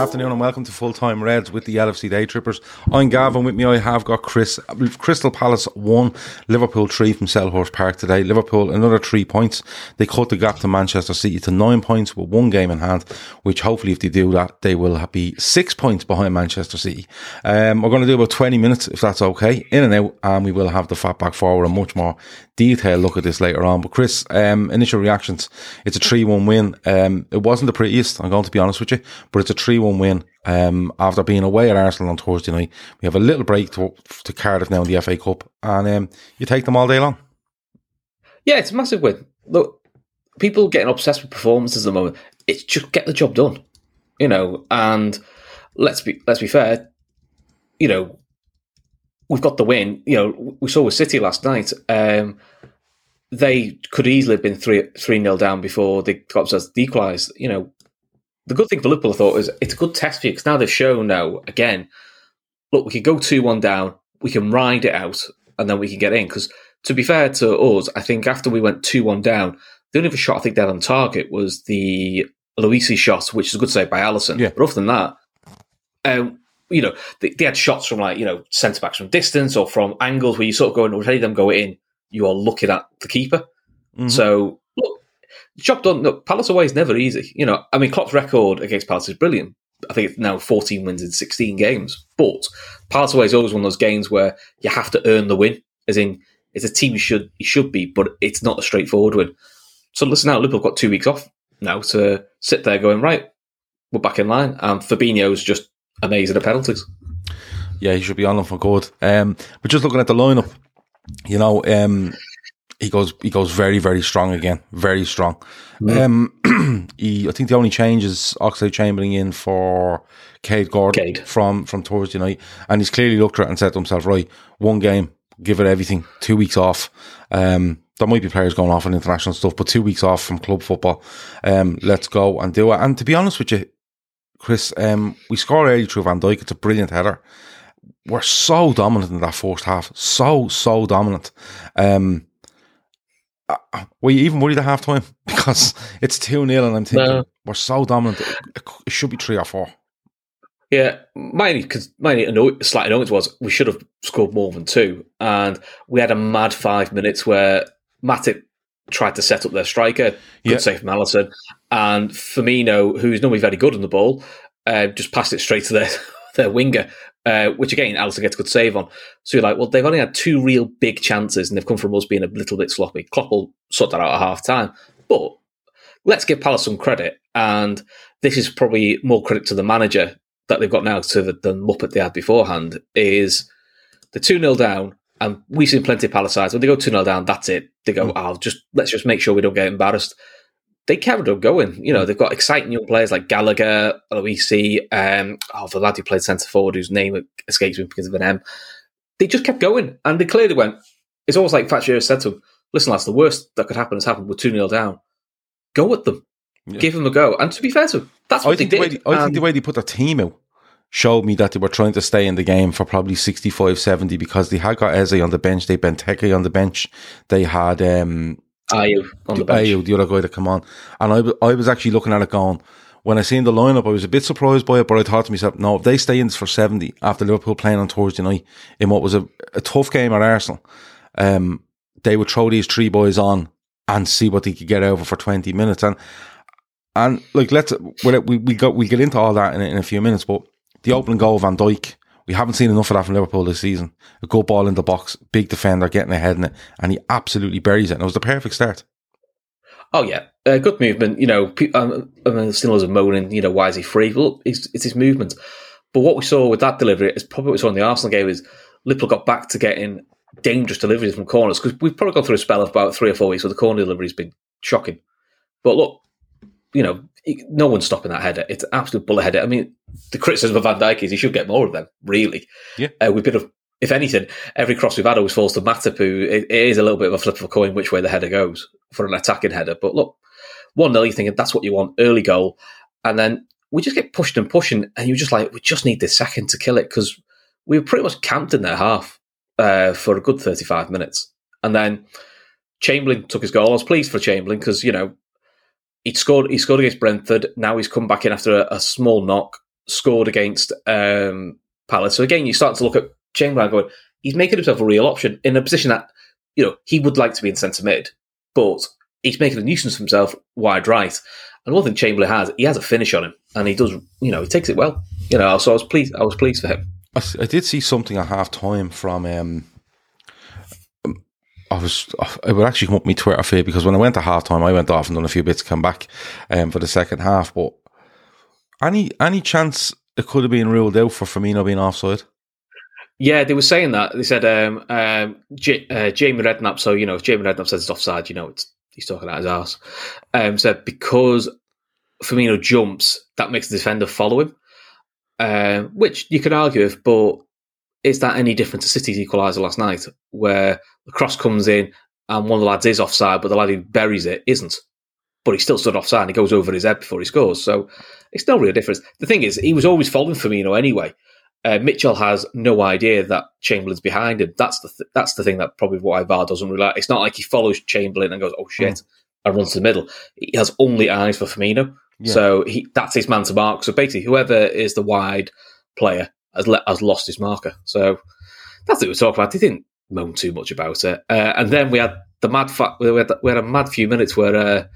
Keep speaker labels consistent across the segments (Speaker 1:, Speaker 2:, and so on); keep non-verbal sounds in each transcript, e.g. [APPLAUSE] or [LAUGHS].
Speaker 1: Afternoon and welcome to Full Time Reds with the LFC Day Trippers. I'm Gavin. With me, I have got Chris. Crystal Palace won, Liverpool three from Selhurst Park today. Liverpool another three points. They cut the gap to Manchester City to nine points with one game in hand. Which hopefully, if they do that, they will be six points behind Manchester City. Um, we're going to do about twenty minutes if that's okay, in and out, and we will have the fat back forward and much more detailed look at this later on. But Chris, um, initial reactions. It's a three one win. Um, it wasn't the prettiest. I'm going to be honest with you, but it's a three 1 win um, after being away at Arsenal on Thursday night. We have a little break to, to Cardiff now in the FA Cup, and um, you take them all day long.
Speaker 2: Yeah, it's a massive win. Look, people getting obsessed with performances at the moment. It's just get the job done, you know. And let's be let's be fair, you know, we've got the win. You know, we saw with City last night. Um, they could easily have been three three nil down before they got themselves equalised. You know, the good thing for Liverpool, I thought, is it's a good test for you because now they've shown now again. Look, we can go two one down, we can ride it out, and then we can get in. Because to be fair to us, I think after we went two one down, the only other shot I think they had on target was the Olise shot, which is a good save by Alisson. Yeah. But other than that, um, you know, they, they, had shots from like you know centre backs from distance or from angles where you sort of go and already them go in, you are looking at the keeper. Mm-hmm. So job done. Look, Palace away is never easy. You know, I mean, Klopp's record against Palace is brilliant. I think it's now 14 wins in 16 games. But Palace away is always one of those games where you have to earn the win. As in, it's a team you should you should be, but it's not a straightforward win. So listen now, Liverpool got two weeks off now to sit there going right. We're back in line, and Fabinho's just amazing at penalties.
Speaker 1: Yeah, he should be on them for good. Um, but just looking at the lineup, you know, um, he goes he goes very very strong again, very strong. Mm. Um, [CLEARS THROAT] he I think the only change is Oxlade Chamberlain in for Kaide Gordon Cade. from from Thursday night, and he's clearly looked at it and said to himself, right, one game, give it everything, two weeks off. Um, there might be players going off on international stuff, but two weeks off from club football. Um, let's go and do it. And to be honest with you, Chris, um, we scored early through Van Dijk. It's a brilliant header. We're so dominant in that first half, so so dominant. Um, [SIGHS] were you even worried at half time? [LAUGHS] Because it's 2 0 and I'm thinking, no. we're so dominant. It, it, should be 3 or 4.
Speaker 2: Yeah, mainly because mainly anno- slight annoyance was we should have scored more than two, and we had a mad five minutes where Matip tried to set up their striker, good yeah. save from Alisson, and Firmino, who's normally very good on the ball, uh, just passed it straight to their [LAUGHS] their winger, uh, which again, Alisson gets a good save on. So you're like, well, they've only had two real big chances and they've come from us being a little bit sloppy. Klopp will sort that out at half time. But let's give Palace some credit. And this is probably more credit to the manager that they've got now to the, the Muppet they had beforehand is the 2 0 down. And we've seen plenty of Palace sides. When they go 2 0 down, that's it. They go, mm. oh, just let's just make sure we don't get embarrassed they carried on going. You know, they've got exciting young players like Gallagher, Olise, um, oh, the lad who played centre forward, whose name escapes me because of an M. They just kept going, and they clearly went. It's almost like Fatcher said to them, "Listen, lads, the worst that could happen has happened. We're two 0 down. Go at them, yeah. give them a go." And to be fair to them, that's what I
Speaker 1: think
Speaker 2: they did.
Speaker 1: The way, I think the way they put their team out showed me that they were trying to stay in the game for probably 65 70 because they had got Eze on the bench, they had Benteke on the bench, they had um,
Speaker 2: Ayew on the bench.
Speaker 1: Ayew, the other guy that come on. And I, I was actually looking at it going, when I seen the lineup, I was a bit surprised by it, but I thought to myself, no, if they stay in this for 70 after Liverpool playing on Thursday night in what was a, a tough game at Arsenal, um, they would throw these three boys on and see what they could get over for 20 minutes. And, and like, let's, we, we got, we get into all that in, in a few minutes, but the opening goal, Van Dijk, we haven't seen enough of that from Liverpool this season. A good ball in the box, big defender getting ahead in it, and he absolutely buries it. And it was the perfect start.
Speaker 2: Oh yeah, uh, good movement. You know, um, I mean, still as a moaning. You know, why is he free? Well, it's, it's his movement. But what we saw with that delivery is probably what we saw in the Arsenal game is Liverpool got back to getting dangerous deliveries from corners because we've probably gone through a spell of about three or four weeks where the corner delivery has been shocking. But look, you know, no one's stopping that header. It's an absolute bullet header. I mean, the criticism of Van Dijk is he should get more of them, really.
Speaker 1: Yeah.
Speaker 2: Uh, we've been, a, if anything, every cross we've had always falls to Matip, who it, it is a little bit of a flip of a coin which way the header goes for an attacking header. But look, 1 0, you're thinking that's what you want, early goal. And then we just get pushed and pushing, and you're just like, we just need this second to kill it because we were pretty much camped in their half uh, for a good 35 minutes. And then Chamberlain took his goal. I was pleased for Chamberlain because, you know, he scored he scored against Brentford. Now he's come back in after a, a small knock, scored against um, Palace. So again, you start to look at Chamberlain going, he's making himself a real option in a position that, you know, he would like to be in centre mid, but he's making a nuisance of himself wide right. And one thing Chamberlain has, he has a finish on him, and he does, you know, he takes it well. You know, so I was pleased. I was pleased for him.
Speaker 1: I, I did see something at half time from. Um, I was. It would actually come up my Twitter feed because when I went to half time, I went off and done a few bits come back um, for the second half. But any any chance it could have been ruled out for Firmino being offside?
Speaker 2: Yeah, they were saying that. They said um, um, J- uh, Jamie Redknapp. So you know, if Jamie Redknapp says it's offside, you know, it's he's talking out his ass. Um, said because Firmino jumps, that makes the defender follow him, uh, which you could argue with, but is that any different to City's equaliser last night, where the cross comes in and one of the lads is offside, but the lad who buries it isn't? But he still stood offside and he goes over his head before he scores. So it's no real difference. The thing is, he was always following Firmino anyway. Uh, Mitchell has no idea that Chamberlain's behind him. That's the th- that's the thing that probably why VAR doesn't really. It's not like he follows Chamberlain and goes, "Oh shit," mm. and runs to the middle. He has only eyes for Firmino, yeah. so he that's his man to mark. So basically, whoever is the wide player has le- has lost his marker. So that's what we talk about. He didn't moan too much about it, uh, and then we had the mad. Fa- we, had, we had a mad few minutes where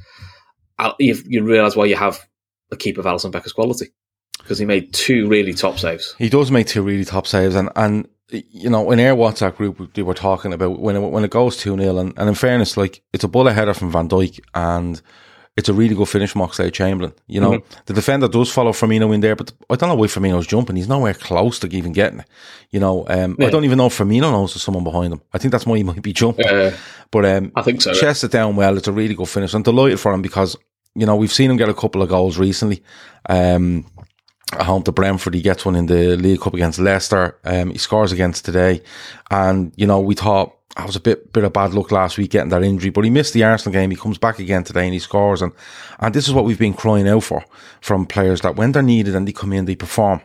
Speaker 2: uh, you, you realise why you have a keeper of Alisson Becker's quality because he made two really top saves.
Speaker 1: He does make two really top saves, and and you know in our WhatsApp group they were talking about when it, when it goes two 0 and, and in fairness, like it's a bullet header from Van Dijk and. It's a really good finish, Moxley Chamberlain. You know, mm-hmm. the defender does follow Firmino in there, but I don't know why Firmino's jumping. He's nowhere close to even getting it. You know, um, yeah. I don't even know if Firmino knows there's someone behind him. I think that's why he might be jumping. Uh, but um,
Speaker 2: I think so.
Speaker 1: Chests it down well. It's a really good finish. I'm delighted for him because, you know, we've seen him get a couple of goals recently. Um, at home to Brentford. He gets one in the League Cup against Leicester. Um, he scores against today. And, you know, we thought I was a bit bit of bad luck last week getting that injury, but he missed the Arsenal game. He comes back again today and he scores. And, and this is what we've been crying out for from players that when they're needed and they come in, they perform.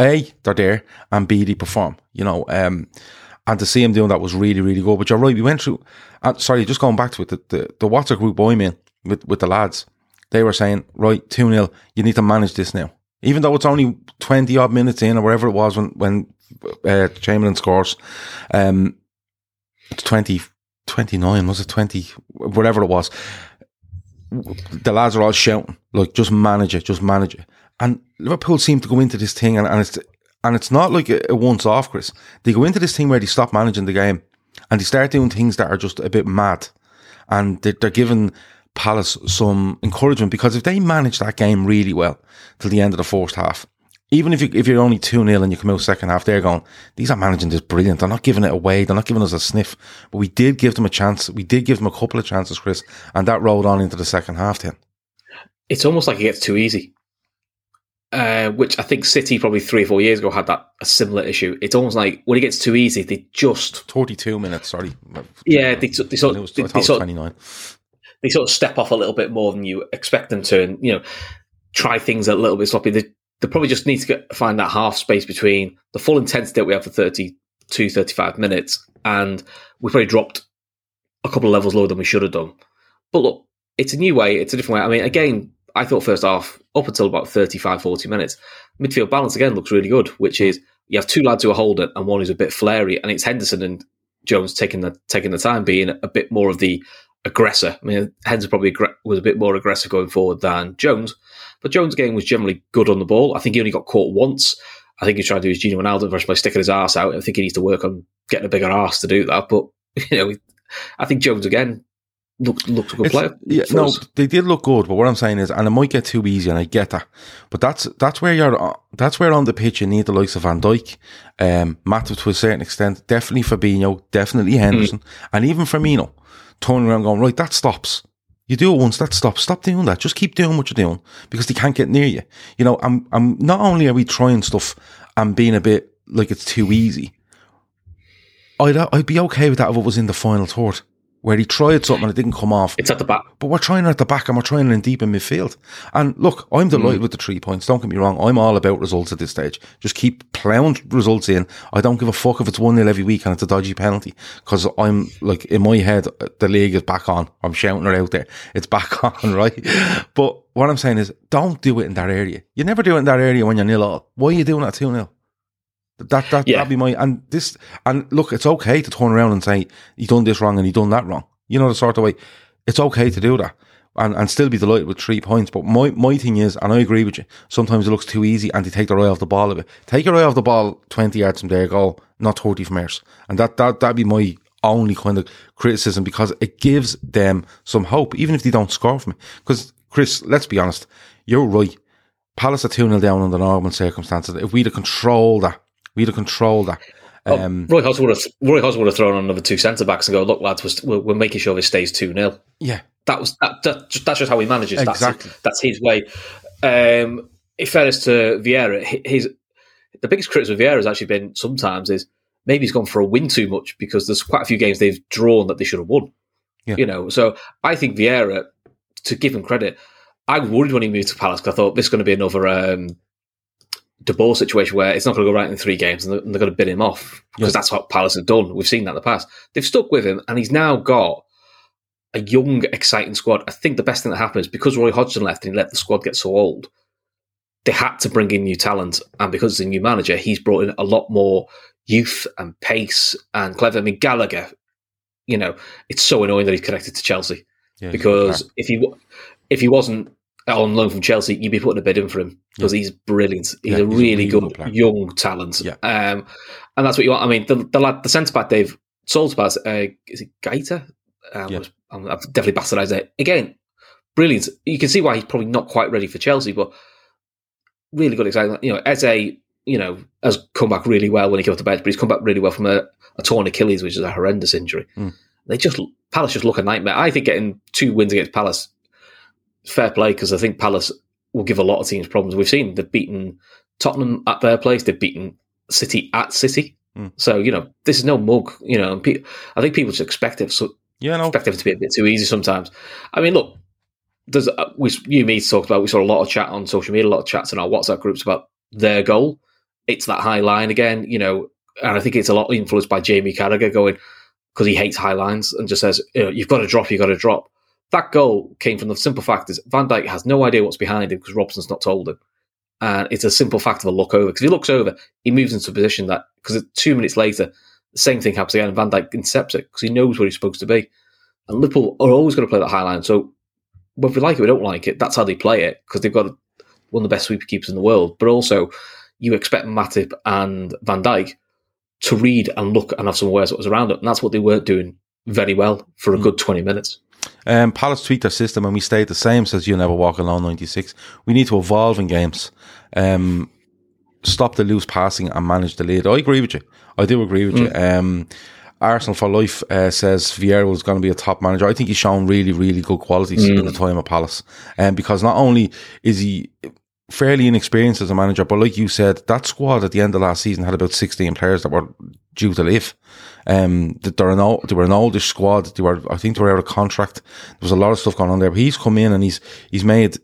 Speaker 1: A, they're there, and B, they perform. You know, um, and to see him doing that was really, really good. But you're right, we went through, uh, sorry, just going back to it, the, the, the group I'm in with, with the lads, they were saying, right, 2 0, you need to manage this now even though it's only 20 odd minutes in or whatever it was when, when uh, Chamberlain scores. Um, 20, 29, was it 20, whatever it was. The lads are all shouting, like, just manage it, just manage it. And Liverpool seem to go into this thing and, and it's, and it's not like a, a once off, Chris. They go into this thing where they stop managing the game and they start doing things that are just a bit mad. And they're, they're giving Palace some encouragement because if they manage that game really well till the end of the first half, even if you if you're only two 0 and you come out second half, they're going. These are managing this brilliant. They're not giving it away. They're not giving us a sniff. But we did give them a chance. We did give them a couple of chances, Chris, and that rolled on into the second half. Then
Speaker 2: it's almost like it gets too easy. Uh, which I think City probably three or four years ago had that a similar issue. It's almost like when it gets too easy, they just
Speaker 1: forty-two minutes. Sorry,
Speaker 2: yeah, they, they, sort, they, they sort,
Speaker 1: twenty-nine
Speaker 2: they sort of step off a little bit more than you expect them to, and you know, try things a little bit sloppy. They, they probably just need to get, find that half space between the full intensity that we have for 32, 35 minutes, and we probably dropped a couple of levels lower than we should have done. But look, it's a new way, it's a different way. I mean, again, I thought first half, up until about 35, 40 minutes, midfield balance again looks really good, which is you have two lads who are holding and one who's a bit flary, and it's Henderson and Jones taking the taking the time, being a bit more of the aggressor. I mean, Henderson probably was a bit more aggressive going forward than Jones, but Jones' game was generally good on the ball. I think he only got caught once. I think he's trying to do his Gino Ronaldo version by sticking his ass out. I think he needs to work on getting a bigger ass to do that. But [LAUGHS] you know, I think Jones again looked looked a good it's, player.
Speaker 1: Yeah, no, us. they did look good. But what I'm saying is, and it might get too easy, and I get that. But that's that's where you're. That's where on the pitch you need the likes of Van Dijk, um, Matip to a certain extent, definitely Fabinho, definitely Henderson, mm. and even Firmino. Turning around, going right, that stops. You do it once, that stops. Stop doing that. Just keep doing what you're doing because they can't get near you. You know, I'm. I'm. Not only are we trying stuff and being a bit like it's too easy. I'd, I'd be okay with that if it was in the final third where he tried something and it didn't come off.
Speaker 2: It's at the back.
Speaker 1: But we're trying at the back and we're trying in deep in midfield. And look, I'm delighted mm. with the three points. Don't get me wrong. I'm all about results at this stage. Just keep plowing results in. I don't give a fuck if it's 1 0 every week and it's a dodgy penalty. Cause I'm like, in my head, the league is back on. I'm shouting it out there. It's back [LAUGHS] on, right? But what I'm saying is, don't do it in that area. You never do it in that area when you're nil all. Why are you doing that 2 0? That that yeah. that'd be my and this and look, it's okay to turn around and say you done this wrong and you done that wrong. You know the sort of way. It's okay to do that and, and still be delighted with three points. But my my thing is, and I agree with you. Sometimes it looks too easy, and they take their eye off the ball a bit. Take your eye off the ball twenty yards from there, go not thirty from ours, and that that that'd be my only kind of criticism because it gives them some hope, even if they don't score from it. Because Chris, let's be honest, you're right. Palace are 2 0 down under normal circumstances. If we'd have controlled that, We'd have controlled that.
Speaker 2: Um, oh, Roy Hodgson would have Roy Hodgson would have thrown on another two centre backs and go, look, lads, we're, we're making sure this stays two 0
Speaker 1: Yeah,
Speaker 2: that was that, that, That's just how he manages. Exactly. That's, that's his way. Um, in fairness to Vieira, his the biggest criticism of Vieira has actually been sometimes is maybe he's gone for a win too much because there's quite a few games they've drawn that they should have won. Yeah. You know, so I think Vieira, to give him credit, I worried when he moved to Palace because I thought this is going to be another um, De Boer situation where it's not going to go right in three games and they're, they're going to bid him off because that's what Palace have done. We've seen that in the past. They've stuck with him and he's now got a young, exciting squad. I think the best thing that happened is because Roy Hodgson left and he let the squad get so old, they had to bring in new talent. And because a new manager, he's brought in a lot more youth and pace and clever. I mean, Gallagher, you know, it's so annoying that he's connected to Chelsea yeah, because if he if he wasn't on loan from Chelsea, you'd be putting a bid in for him because yeah. he's brilliant. He's yeah, a really he's a good player. young talent. Yeah. Um, and that's what you want. I mean, the the, lad, the centre back they've sold to us, uh, is it Gaeta? Um, yeah. I'm, I've definitely bastardised it. Again, brilliant. You can see why he's probably not quite ready for Chelsea, but really good example. You know, Eze, you know, has come back really well when he came off the bench, but he's come back really well from a, a torn Achilles, which is a horrendous injury. Mm. They just Palace just look a nightmare. I think getting two wins against Palace fair play because I think Palace will give a lot of teams problems. We've seen they've beaten Tottenham at their place, they've beaten City at City. Mm. So you know this is no mug. You know, pe- I think people just expect it. So yeah, no. expect it to be a bit too easy sometimes. I mean, look, there's uh, we you and me talked about. We saw a lot of chat on social media, a lot of chats in our WhatsApp groups about their goal. It's that high line again, you know, and I think it's a lot influenced by Jamie Carragher going because he hates high lines and just says, you know, you've got to drop, you've got to drop that goal came from the simple fact is Van Dijk has no idea what's behind him because Robson's not told him. And it's a simple fact of a look over. Because if he looks over, he moves into a position that, because two minutes later, the same thing happens again, and Van Dijk intercepts it because he knows where he's supposed to be. And Liverpool are always going to play that high line. So whether we like it or we don't like it, that's how they play it because they've got one of the best sweeper keepers in the world. But also, you expect Matip and Van Dijk to read and look and have some awareness what was around it. And that's what they weren't doing very well for a mm. good 20 minutes.
Speaker 1: Um, Palace tweaked their system and we stayed the same, says You'll Never Walk Alone 96. We need to evolve in games. Um, stop the loose passing and manage the lead. I agree with you. I do agree with mm. you. Um, Arsenal for Life uh, says Vieira was going to be a top manager. I think he's shown really, really good qualities mm. in the time at Palace. Um, because not only is he fairly inexperienced as a manager, but like you said, that squad at the end of last season had about 16 players that were due to leave. Um, they're an old, they were an oldish squad. They were, I think they were out of contract. There was a lot of stuff going on there, but he's come in and he's, he's made,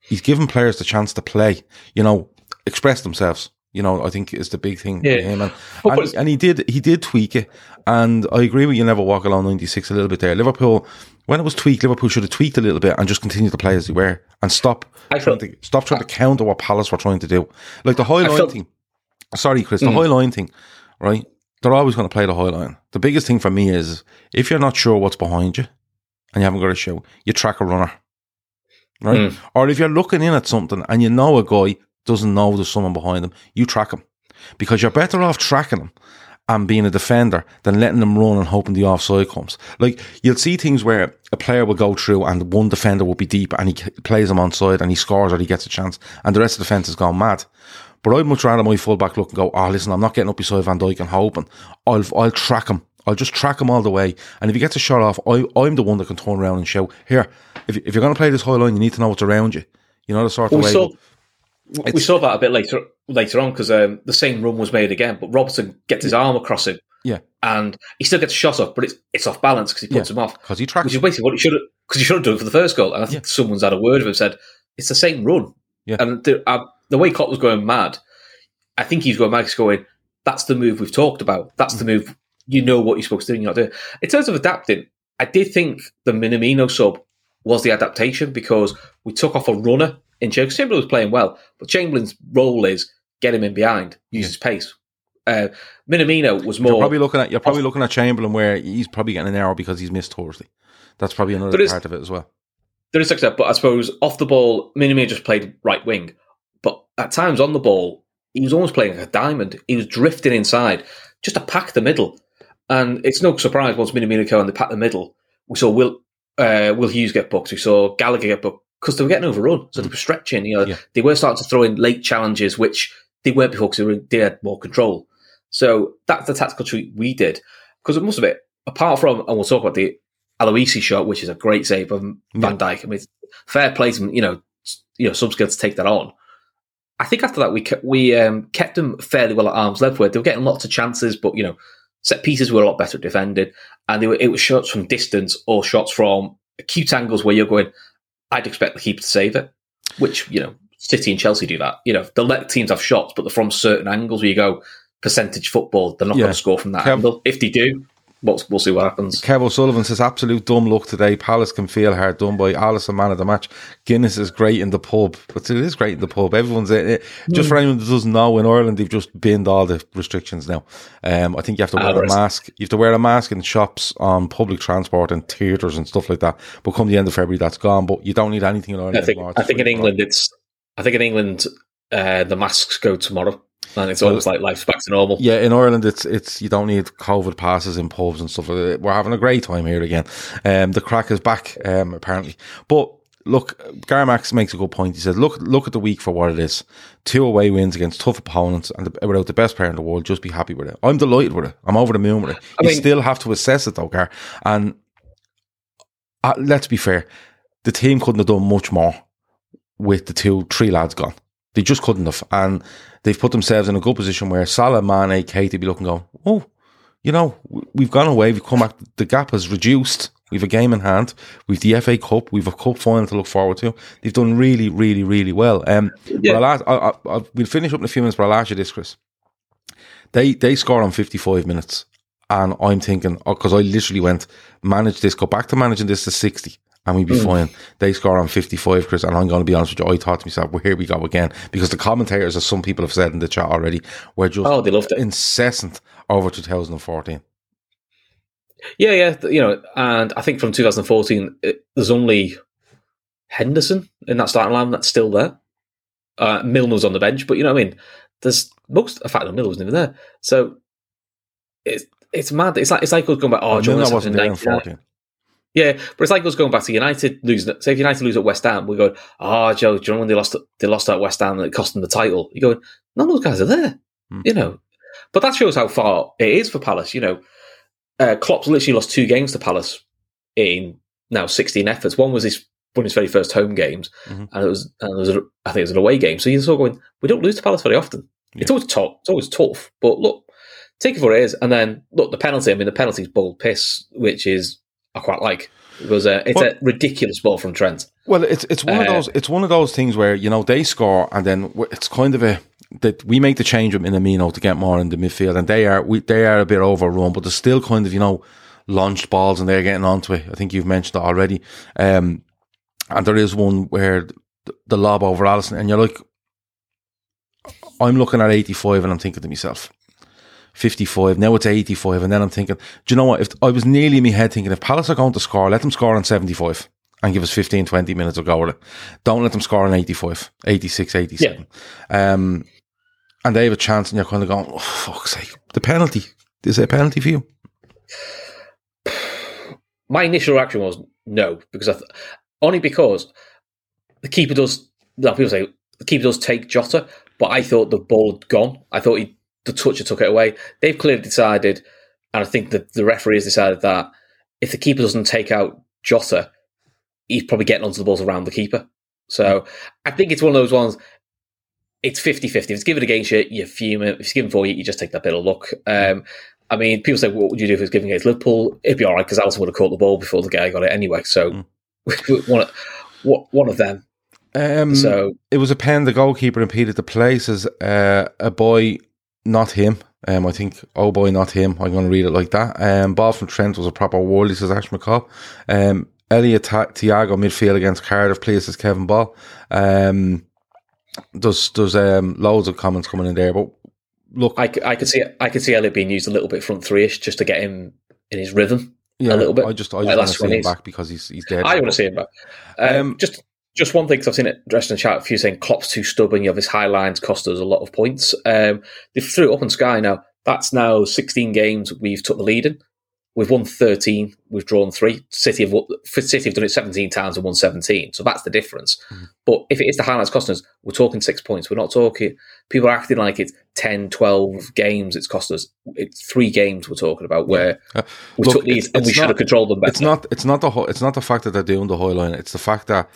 Speaker 1: he's given players the chance to play, you know, express themselves. You know, I think is the big thing
Speaker 2: Yeah.
Speaker 1: for him, and, and, and he did he did tweak it, and I agree with you. Never walk along ninety six a little bit there. Liverpool, when it was tweaked, Liverpool should have tweaked a little bit and just continued to play as they were, and stop
Speaker 2: I
Speaker 1: trying
Speaker 2: felt-
Speaker 1: to stop trying to counter what Palace were trying to do, like the high
Speaker 2: I
Speaker 1: line
Speaker 2: felt-
Speaker 1: thing. Sorry, Chris, the
Speaker 2: Mm.
Speaker 1: high line thing, right? They're always going to play the high line. The biggest thing for me is if you're not sure what's behind you and you haven't got a show, you track a runner, right?
Speaker 2: Mm.
Speaker 1: Or if you're looking in at something and you know a guy doesn't know there's someone behind him, you track him because you're better off tracking him and being a defender than letting them run and hoping the offside comes. Like you'll see things where a player will go through and one defender will be deep and he plays him onside and he scores or he gets a chance and the rest of the defence has gone mad. But I'd much rather my fullback look and go, oh, listen, I'm not getting up beside Van Dijk and hoping. I'll, I'll track him. I'll just track him all the way. And if he gets a shot off, I, I'm the one that can turn around and shout, here, if, if you're going to play this high line, you need to know what's around you. You know the sort of
Speaker 2: we
Speaker 1: way.
Speaker 2: saw
Speaker 1: but
Speaker 2: we saw that a bit later later on because um, the same run was made again, but Robertson gets his arm across it
Speaker 1: yeah,
Speaker 2: and he still gets a shot off, but it's it's off balance because he puts
Speaker 1: Yeah.
Speaker 2: him off,
Speaker 1: because he tracks
Speaker 2: which is basically what he should have because he should have done for the first goal. And I think
Speaker 1: Yeah.
Speaker 2: someone's had a word of him said it's the same run.
Speaker 1: Yeah.
Speaker 2: And the, uh, the way Klopp was going mad, I think he's going mad. He's going, that's the move we've talked about. That's
Speaker 1: Mm.
Speaker 2: the move. You know what you're supposed to do. You're not doing. In terms of adapting, I did think the Minamino sub was the adaptation because we took off a runner in Chamberlain. Chamberlain was playing well, but Chamberlain's role is get him in behind, use his pace. Uh, Minamino was more.
Speaker 1: You're probably looking at you're probably looking at Chamberlain where he's probably getting an error because he's missed Thursday. That's probably another
Speaker 2: it's-
Speaker 1: part of it as well.
Speaker 2: There is success, but I suppose off the ball, Minamino just played right wing. But at times on the ball, he was almost playing like a diamond. He was drifting inside just to pack the middle. And it's no surprise once Minamino came and they packed the middle, we saw Will uh, Will Hughes get booked. We saw Gallagher get booked because they were getting overrun. So they were stretching. You know,
Speaker 1: Yeah.
Speaker 2: they were starting to throw in late challenges, which they weren't before because they, they had more control. So that's the tactical treat we did. Because most of it, apart from, and we'll talk about the Olise shot, which is a great save of Van Dijk. I mean, fair play to you know, you know, some skill to take that on. I think after that we kept, we um, kept them fairly well at arm's length. Where they were getting lots of chances, but you know, set pieces were a lot better defended, and they were it was shots from distance or shots from acute angles where you're going. I'd expect the keeper to save it, which you know, City and Chelsea do that. You know, they'll let teams have shots, but they're from certain angles where you go percentage football. They're not
Speaker 1: Yeah.
Speaker 2: going to score from that
Speaker 1: Kev-
Speaker 2: angle. If they do, we'll, we'll see what happens.
Speaker 1: Kev O'Sullivan says absolute dumb luck today. Palace can feel hard done by Alisson man of the match. Guinness is great in the pub, but it is great in the pub. Everyone's in it. Just for anyone that doesn't know, in Ireland they've just binned all the restrictions now. Um, I think you have to wear a mask. You have to wear a mask in shops, on public transport, and theatres and stuff like that. But come the end of February, that's gone. But you don't need anything in Ireland
Speaker 2: I think
Speaker 1: anymore.
Speaker 2: I think in
Speaker 1: free for all.
Speaker 2: England it's I think in England uh, the masks go tomorrow, and it's almost like life's back to normal.
Speaker 1: Yeah, in Ireland, it's it's you don't need COVID passes in pubs and stuff like that. We're having a great time here again. Um, the crack is back, um, apparently. But look, Garmax makes a good point. He says, "Look, look at the week for what it is. Two away wins against tough opponents, and the, without the best player in the world, just be happy with it. I'm delighted with it. I'm over the moon with it.
Speaker 2: I
Speaker 1: you
Speaker 2: mean-
Speaker 1: still have to assess it though, Gar. And uh, let's be fair, the team couldn't have done much more with the two, three lads gone. They just couldn't have. And they've put themselves in a good position where Salah, Mane, Keita be looking, going, oh, you know, we've gone away, we've come back, the gap has reduced. We've a game in hand. We've the FA Cup. We've a cup final to look forward to. They've done really, really, really well. Um,
Speaker 2: Yeah.
Speaker 1: I'll ask, I, I, we'll finish up in a few minutes, but I'll ask you this, Chris. They they score on 55 minutes. And I'm thinking, because I literally went, manage this, go back to managing this to 60, and we'd be
Speaker 2: Mm.
Speaker 1: fine. They score on 55, Chris, and I'm going to be honest with you, I thought to myself, well, here we go again. Because the commentators, as some people have said in the chat already, were just
Speaker 2: Oh, they loved it.
Speaker 1: incessant over 2014.
Speaker 2: Yeah, yeah, you know, and I think from 2014, it, there's only Henderson in that starting line that's still there. Uh, Milner's on the bench, but you know what I mean. There's most. In fact, Milner wasn't even there, so it's it's mad. It's like it's like us going back. Oh,
Speaker 1: Milner wasn't there in
Speaker 2: 99.
Speaker 1: 14.
Speaker 2: Yeah, but it's like us going back to United losing. Say if United lose at West Ham, we go, "Oh, Joe, do you know when they lost? They lost at West Ham and it cost them the title." You go, "None of those guys are there,"
Speaker 1: Hmm.
Speaker 2: you know. But that shows how far it is for Palace. You know, uh, Klopp's literally lost two games to Palace in now 16 efforts. One was his one of his very first home games,
Speaker 1: Mhm.
Speaker 2: and it was and it was a, I think it was an away game. So you're sort of going, we don't lose to Palace very often. It's always tough. It's always tough. But look, take it for it is, and then look the penalty. I mean, the penalty's bold piss, which is I quite like. It was a, it's
Speaker 1: Well-
Speaker 2: a ridiculous ball from Trent.
Speaker 1: Well, it's it's one of
Speaker 2: Uh,
Speaker 1: those it's one of those things where you know they score and then it's kind of a that we make the change with Minamino to get more in the midfield, and they are we, they are a bit overrun, but they're still kind of you know launched balls and they're getting onto it. I think you've mentioned that already. Um, and there is one where the, the lob over Alisson and you're like, I'm looking at 85 and I'm thinking to myself, 55. Now it's 85. And then I'm thinking, do you know what? If I was nearly in my head thinking, if Palace are going to score, let them score on 75 and give us 15, 20 minutes of go with it. Don't let them score on 85, 86, 87. Yeah. Um, and they have a chance and you're kind of going, oh, fuck's sake. The penalty. Is it a penalty for you? [SIGHS]
Speaker 2: My initial reaction was no, because I th- only because the keeper does. No, people say the keeper does take Jota, but I thought the ball had gone. I thought he, the toucher took it away. They've clearly decided, and I think that the referee has decided that if the keeper doesn't take out Jota, he's probably getting onto the balls around the keeper. So I think it's one of those ones. It's 50 50. If it's given against you, you fume it. If it's given for you, you just take that bit of luck. Um, I mean, people say, what would you do if it was giving against Liverpool? It'd be all right because Alisson would have caught the ball before the guy got it anyway. So mm. [LAUGHS] one, of, one of them.
Speaker 1: Um, so it was a pen. The goalkeeper impeded the play. Says uh, a boy, not him. Um, I think oh boy, not him. I'm going to read it like that. Um, ball from Trent was a proper worldie. Says Ash McCall. Um, Elliot Thiago midfield against Cardiff. Places Kevin Ball. Um, there's there's um, loads of comments coming in there, but look,
Speaker 2: I, I could see I could see Elliot being used a little bit front three ish just to get him in his rhythm. Yeah, a little bit.
Speaker 1: I just I just want to see him back because he's he's dead.
Speaker 2: I want to see him back. Um, um, just just one thing because I've seen it addressed in the chat. A few saying Klopp's too stubborn. You have his high lines cost us a lot of points. Um, they threw it up on Sky now. That's now 16 games we've took the lead in. We've won 13. We've drawn three. City have City have done it 17 times and won 17. So that's the difference. Mm-hmm. But if it is the highlights costing us, we're talking six points. We're not talking. People are acting like it's 10, 12 games. It's cost us. It's three games we're talking about where yeah. uh, we look, took these and we not, should have controlled them better.
Speaker 1: It's not. It's not the. It's not the fact that they're doing the high line. It's the fact that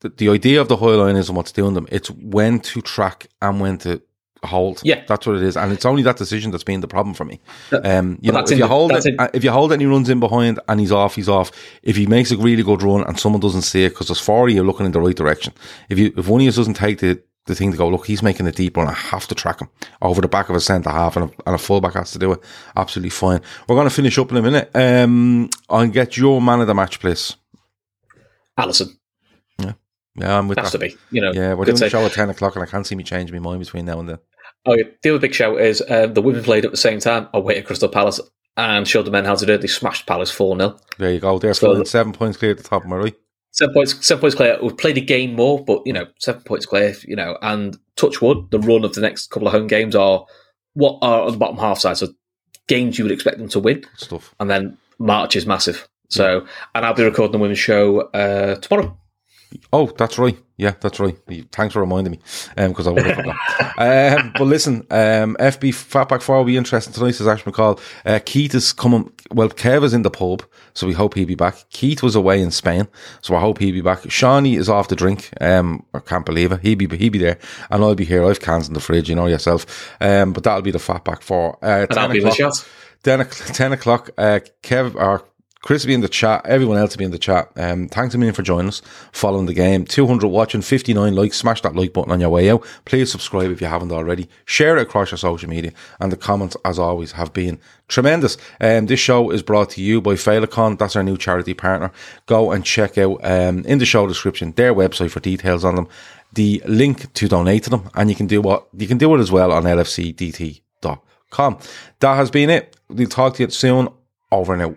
Speaker 1: the, the idea of the high line isn't what's doing them. It's when to track and when to hold.
Speaker 2: Yeah,
Speaker 1: that's what it is, and it's only that decision that's been the problem for me. Um, you know, if you hold it, in. if you hold it, and he runs in behind and he's off, he's off. If he makes a really good run and someone doesn't see it because there's four of you're looking in the right direction. If you, if one of you doesn't take the the thing to go, look, he's making a deep run. I have to track him over the back of a centre half, and a, and a fullback has to do it. Absolutely fine. We're going to finish up in a minute. Um, I'll get your man of the match, please.
Speaker 2: Alisson.
Speaker 1: Yeah, I'm with
Speaker 2: Has
Speaker 1: that.
Speaker 2: to be. You know,
Speaker 1: yeah, we're doing the show at ten o'clock, and I can't see me change my mind between now and then.
Speaker 2: Oh, yeah. The other big shout is uh, the women played at the same time away at Crystal Palace and showed the men how to do it. They smashed Palace 4 0.
Speaker 1: There you go. They're so, seven points clear at the top, Murray.
Speaker 2: Seven points, seven points clear. We've played a game more, but, you know, seven points clear, you know, and touch wood, the run of the next couple of home games are what are on the bottom half side. So games you would expect them to win.
Speaker 1: Stuff.
Speaker 2: And then March is massive. So, and I'll be recording the women's show uh, tomorrow.
Speaker 1: Oh, that's right. Yeah, that's right. Thanks for reminding me, because um, I would have forgotten. [LAUGHS] um, but listen, um, FB Fatback Four will be interesting tonight. Says Ash McCall. Uh, Keith is coming. Well, Kev is in the pub, so we hope he'll be back. Keith was away in Spain, so I hope he'll be back. Shawnee is off the drink. Um, I can't believe it. He'll be he'll be there, and I'll be here. I've cans in the fridge, you know yourself. Um, but that'll be the Fatback Four.
Speaker 2: Uh, I'll be the shot.
Speaker 1: 10, [LAUGHS] 10 o'clock, uh, Kev, or Chris will be in the chat. Everyone else will be in the chat. Um, thanks a million for joining us, following the game. 200 watching, 59 likes. Smash that like button on your way out. Please subscribe if you haven't already. Share it across your social media. And the comments, as always, have been tremendous. Um, this show is brought to you by Failicon. That's our new charity partner. Go and check out um, in the show description their website for details on them. The link to donate to them, and you can do what you can do it as well on lfcdt.com. That has been it. We'll talk to you soon. Over and out.